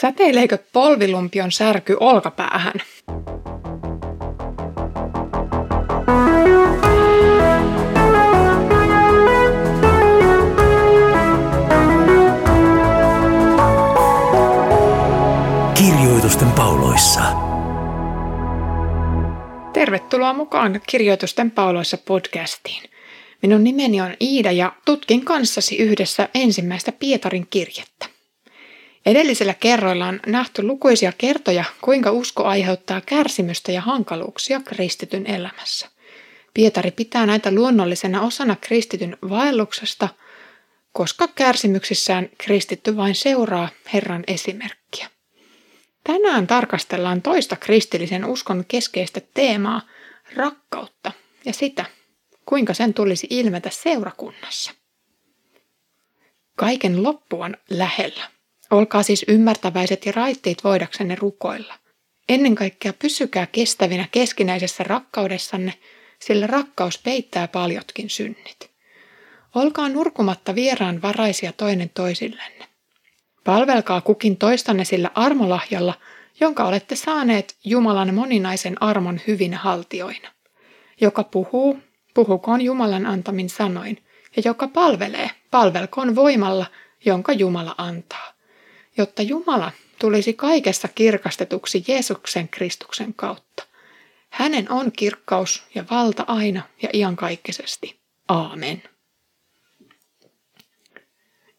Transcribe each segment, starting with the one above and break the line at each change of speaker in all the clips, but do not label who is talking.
Säteileekö polvilumpion särky olkapäähän?
Kirjoitusten pauloissa.
Tervetuloa mukaan Kirjoitusten pauloissa podcastiin. Minun nimeni on Iida ja tutkin kanssasi yhdessä ensimmäistä Pietarin kirjettä. Edellisellä kerroilla on nähty lukuisia kertoja, kuinka usko aiheuttaa kärsimystä ja hankaluuksia kristityn elämässä. Pietari pitää näitä luonnollisena osana kristityn vaelluksesta, koska kärsimyksissään kristitty vain seuraa Herran esimerkkiä. Tänään tarkastellaan toista kristillisen uskon keskeistä teemaa, rakkautta ja sitä, kuinka sen tulisi ilmetä seurakunnassa. Kaiken loppu on lähellä. Olkaa siis ymmärtäväiset ja raittiit voidaksenne rukoilla. Ennen kaikkea pysykää kestävinä keskinäisessä rakkaudessanne, sillä rakkaus peittää paljotkin synnit. Olkaa nurkumatta vieraan varaisia toinen toisillenne. Palvelkaa kukin toistanne sillä armolahjalla, jonka olette saaneet Jumalan moninaisen armon hyvin haltioina. Joka puhuu, puhukoon Jumalan antamin sanoin, ja joka palvelee, palvelkoon voimalla, jonka Jumala antaa jotta Jumala tulisi kaikessa kirkastetuksi Jeesuksen Kristuksen kautta. Hänen on kirkkaus ja valta aina ja iankaikkisesti. Aamen.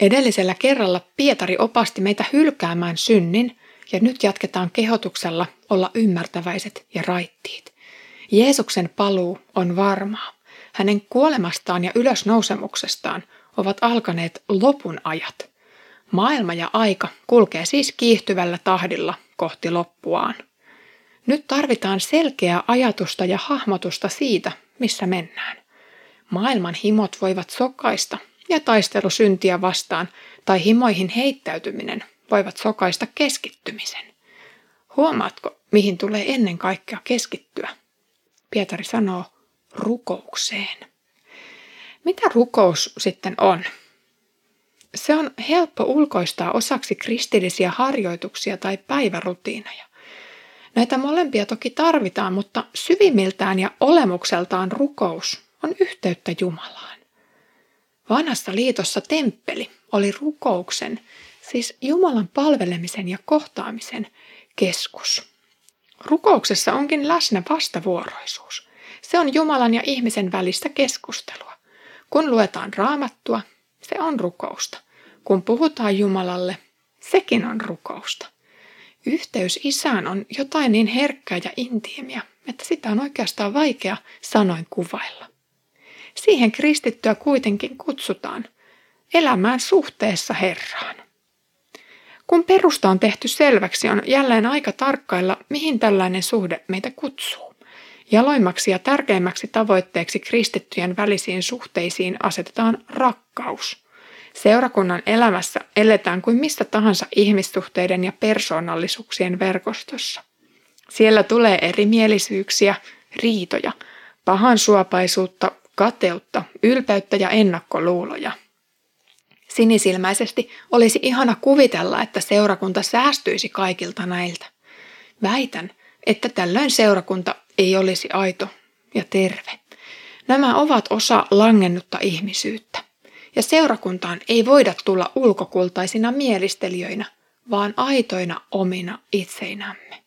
Edellisellä kerralla Pietari opasti meitä hylkäämään synnin ja nyt jatketaan kehotuksella olla ymmärtäväiset ja raittiit. Jeesuksen paluu on varmaa. Hänen kuolemastaan ja ylösnousemuksestaan ovat alkaneet lopun ajat – Maailma ja aika kulkee siis kiihtyvällä tahdilla kohti loppuaan. Nyt tarvitaan selkeää ajatusta ja hahmotusta siitä, missä mennään. Maailman himot voivat sokaista ja taistelu syntiä vastaan tai himoihin heittäytyminen voivat sokaista keskittymisen. Huomaatko, mihin tulee ennen kaikkea keskittyä? Pietari sanoo rukoukseen. Mitä rukous sitten on? Se on helppo ulkoistaa osaksi kristillisiä harjoituksia tai päivärutiineja. Näitä molempia toki tarvitaan, mutta syvimmiltään ja olemukseltaan rukous on yhteyttä Jumalaan. Vanhassa liitossa temppeli oli rukouksen, siis Jumalan palvelemisen ja kohtaamisen keskus. Rukouksessa onkin läsnä vastavuoroisuus. Se on Jumalan ja ihmisen välistä keskustelua. Kun luetaan raamattua, se on rukousta. Kun puhutaan Jumalalle, sekin on rukousta. Yhteys isään on jotain niin herkkää ja intiimiä, että sitä on oikeastaan vaikea sanoin kuvailla. Siihen kristittyä kuitenkin kutsutaan elämään suhteessa Herraan. Kun perusta on tehty selväksi, on jälleen aika tarkkailla, mihin tällainen suhde meitä kutsuu. Jaloimmaksi ja tärkeimmäksi tavoitteeksi kristittyjen välisiin suhteisiin asetetaan rakkaus. Seurakunnan elämässä eletään kuin mistä tahansa ihmissuhteiden ja persoonallisuuksien verkostossa. Siellä tulee erimielisyyksiä, riitoja, pahan suopaisuutta, kateutta, ylpeyttä ja ennakkoluuloja. Sinisilmäisesti olisi ihana kuvitella, että seurakunta säästyisi kaikilta näiltä. Väitän, että tällöin seurakunta ei olisi aito ja terve. Nämä ovat osa langennutta ihmisyyttä ja seurakuntaan ei voida tulla ulkokultaisina mielistelijöinä, vaan aitoina omina itseinämme.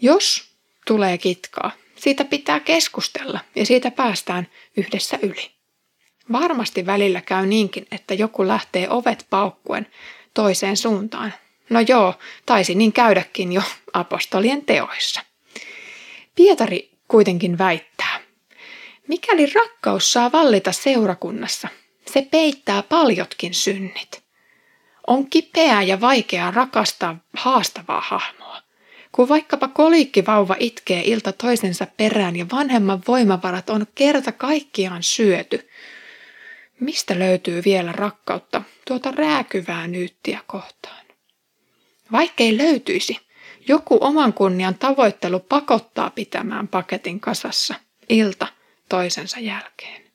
Jos tulee kitkaa, siitä pitää keskustella ja siitä päästään yhdessä yli. Varmasti välillä käy niinkin, että joku lähtee ovet paukkuen toiseen suuntaan. No joo, taisi niin käydäkin jo apostolien teoissa. Pietari kuitenkin väittää, mikäli rakkaus saa vallita seurakunnassa, se peittää paljotkin synnit. On kipeää ja vaikeaa rakastaa haastavaa hahmoa. Kun vaikkapa koliikkivauva itkee ilta toisensa perään ja vanhemman voimavarat on kerta kaikkiaan syöty, mistä löytyy vielä rakkautta tuota rääkyvää nyyttiä kohtaan? Vaikkei löytyisi, joku oman kunnian tavoittelu pakottaa pitämään paketin kasassa ilta toisensa jälkeen.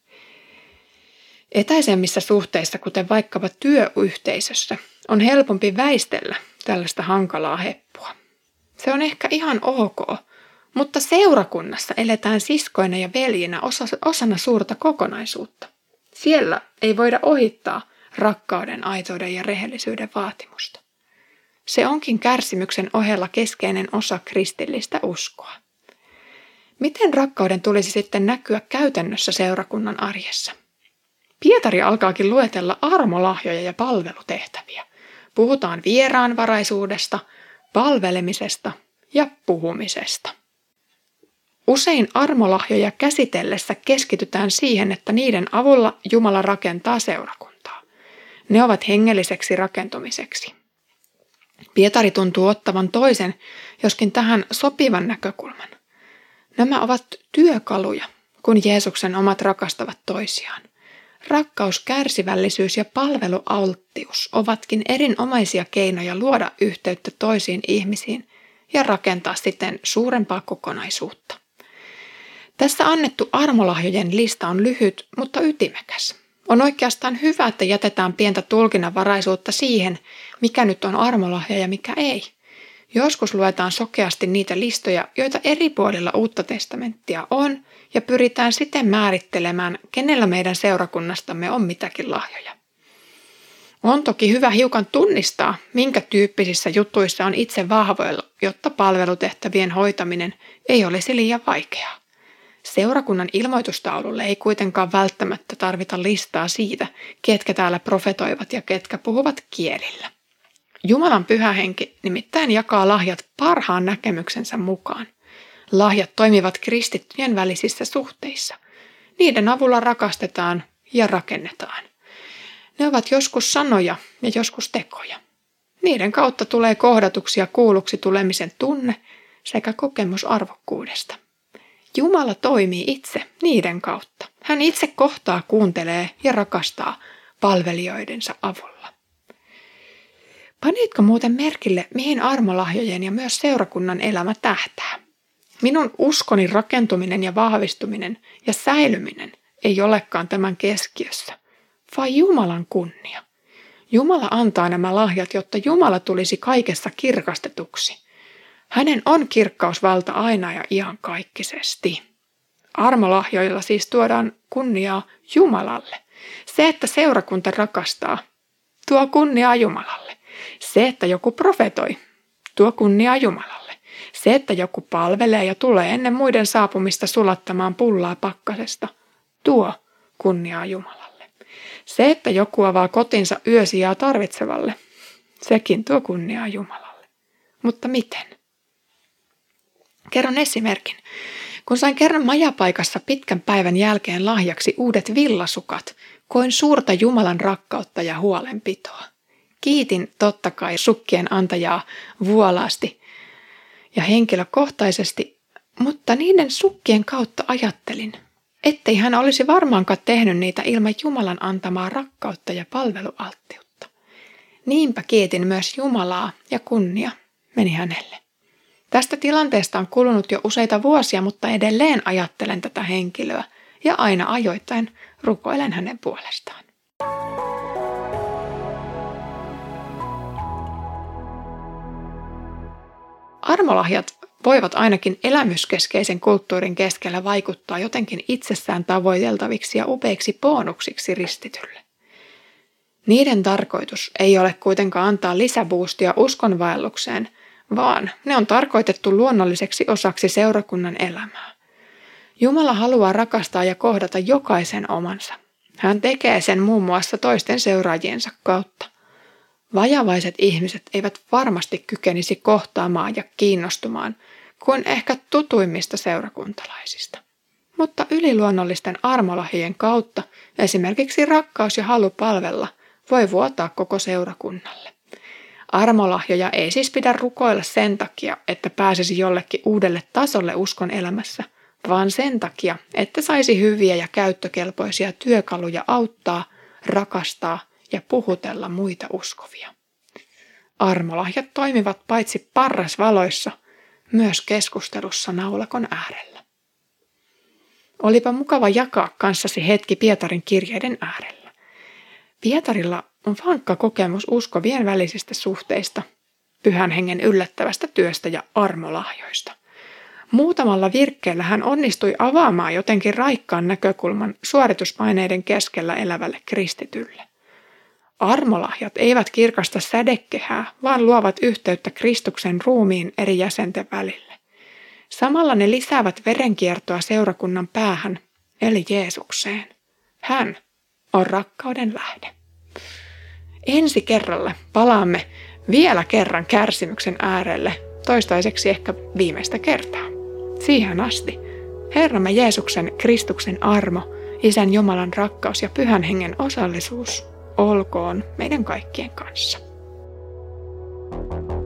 Etäisemmissä suhteissa, kuten vaikkapa työyhteisössä, on helpompi väistellä tällaista hankalaa heppua. Se on ehkä ihan ok, mutta seurakunnassa eletään siskoina ja veljinä osana suurta kokonaisuutta. Siellä ei voida ohittaa rakkauden, aitouden ja rehellisyyden vaatimusta. Se onkin kärsimyksen ohella keskeinen osa kristillistä uskoa. Miten rakkauden tulisi sitten näkyä käytännössä seurakunnan arjessa? Pietari alkaakin luetella armolahjoja ja palvelutehtäviä. Puhutaan vieraanvaraisuudesta, palvelemisesta ja puhumisesta. Usein armolahjoja käsitellessä keskitytään siihen, että niiden avulla Jumala rakentaa seurakuntaa. Ne ovat hengelliseksi rakentumiseksi. Pietari tuntuu ottavan toisen, joskin tähän sopivan näkökulman. Nämä ovat työkaluja, kun Jeesuksen omat rakastavat toisiaan. Rakkaus, kärsivällisyys ja palvelualttius ovatkin erinomaisia keinoja luoda yhteyttä toisiin ihmisiin ja rakentaa siten suurempaa kokonaisuutta. Tässä annettu armolahjojen lista on lyhyt, mutta ytimekäs. On oikeastaan hyvä, että jätetään pientä tulkinnanvaraisuutta siihen, mikä nyt on armolahja ja mikä ei. Joskus luetaan sokeasti niitä listoja, joita eri puolilla uutta testamenttia on, ja pyritään siten määrittelemään, kenellä meidän seurakunnastamme on mitäkin lahjoja. On toki hyvä hiukan tunnistaa, minkä tyyppisissä jutuissa on itse vahvoilla, jotta palvelutehtävien hoitaminen ei olisi liian vaikeaa. Seurakunnan ilmoitustaululle ei kuitenkaan välttämättä tarvita listaa siitä, ketkä täällä profetoivat ja ketkä puhuvat kielillä. Jumalan pyhä henki nimittäin jakaa lahjat parhaan näkemyksensä mukaan. Lahjat toimivat kristittyjen välisissä suhteissa. Niiden avulla rakastetaan ja rakennetaan. Ne ovat joskus sanoja ja joskus tekoja. Niiden kautta tulee kohdatuksi ja kuulluksi tulemisen tunne sekä kokemus arvokkuudesta. Jumala toimii itse niiden kautta. Hän itse kohtaa, kuuntelee ja rakastaa palvelijoidensa avulla. Panitko muuten merkille, mihin armolahjojen ja myös seurakunnan elämä tähtää? Minun uskoni rakentuminen ja vahvistuminen ja säilyminen ei olekaan tämän keskiössä, vaan Jumalan kunnia. Jumala antaa nämä lahjat, jotta Jumala tulisi kaikessa kirkastetuksi. Hänen on kirkkausvalta aina ja iankaikkisesti. Armolahjoilla siis tuodaan kunniaa Jumalalle. Se, että seurakunta rakastaa, tuo kunniaa Jumalalle. Se, että joku profetoi, tuo kunniaa Jumalalle. Se, että joku palvelee ja tulee ennen muiden saapumista sulattamaan pullaa pakkasesta, tuo kunniaa Jumalalle. Se, että joku avaa kotinsa yösijaa tarvitsevalle, sekin tuo kunniaa Jumalalle. Mutta miten? Kerron esimerkin. Kun sain kerran majapaikassa pitkän päivän jälkeen lahjaksi uudet villasukat, koin suurta Jumalan rakkautta ja huolenpitoa. Kiitin totta kai sukkien antajaa vuolaasti ja henkilökohtaisesti, mutta niiden sukkien kautta ajattelin, ettei hän olisi varmaankaan tehnyt niitä ilman Jumalan antamaa rakkautta ja palvelualttiutta. Niinpä kiitin myös Jumalaa ja kunnia meni hänelle. Tästä tilanteesta on kulunut jo useita vuosia, mutta edelleen ajattelen tätä henkilöä ja aina ajoittain rukoilen hänen puolestaan. Armolahjat voivat ainakin elämyskeskeisen kulttuurin keskellä vaikuttaa jotenkin itsessään tavoiteltaviksi ja upeiksi bonuksiksi ristitylle. Niiden tarkoitus ei ole kuitenkaan antaa lisäboostia uskonvaellukseen – vaan ne on tarkoitettu luonnolliseksi osaksi seurakunnan elämää. Jumala haluaa rakastaa ja kohdata jokaisen omansa. Hän tekee sen muun muassa toisten seuraajiensa kautta. Vajavaiset ihmiset eivät varmasti kykenisi kohtaamaan ja kiinnostumaan kuin ehkä tutuimmista seurakuntalaisista. Mutta yliluonnollisten armolahien kautta esimerkiksi rakkaus ja halu palvella voi vuotaa koko seurakunnalle. Armolahjoja ei siis pidä rukoilla sen takia, että pääsisi jollekin uudelle tasolle uskon elämässä, vaan sen takia, että saisi hyviä ja käyttökelpoisia työkaluja auttaa, rakastaa ja puhutella muita uskovia. Armolahjat toimivat paitsi parrasvaloissa, myös keskustelussa naulakon äärellä. Olipa mukava jakaa kanssasi hetki Pietarin kirjeiden äärellä. Pietarilla on vankka kokemus uskovien välisistä suhteista. pyhän hengen yllättävästä työstä ja armolahjoista. Muutamalla virkkeellä hän onnistui avaamaan jotenkin raikkaan näkökulman suorituspaineiden keskellä elävälle kristitylle. Armolahjat eivät kirkasta sädekehää, vaan luovat yhteyttä Kristuksen ruumiin eri jäsenten välille. Samalla ne lisäävät verenkiertoa seurakunnan päähän, eli Jeesukseen. Hän on rakkauden lähde. Ensi kerralla palaamme vielä kerran kärsimyksen äärelle, toistaiseksi ehkä viimeistä kertaa. Siihen asti Herramme Jeesuksen Kristuksen armo, Isän Jumalan rakkaus ja Pyhän Hengen osallisuus olkoon meidän kaikkien kanssa. thank you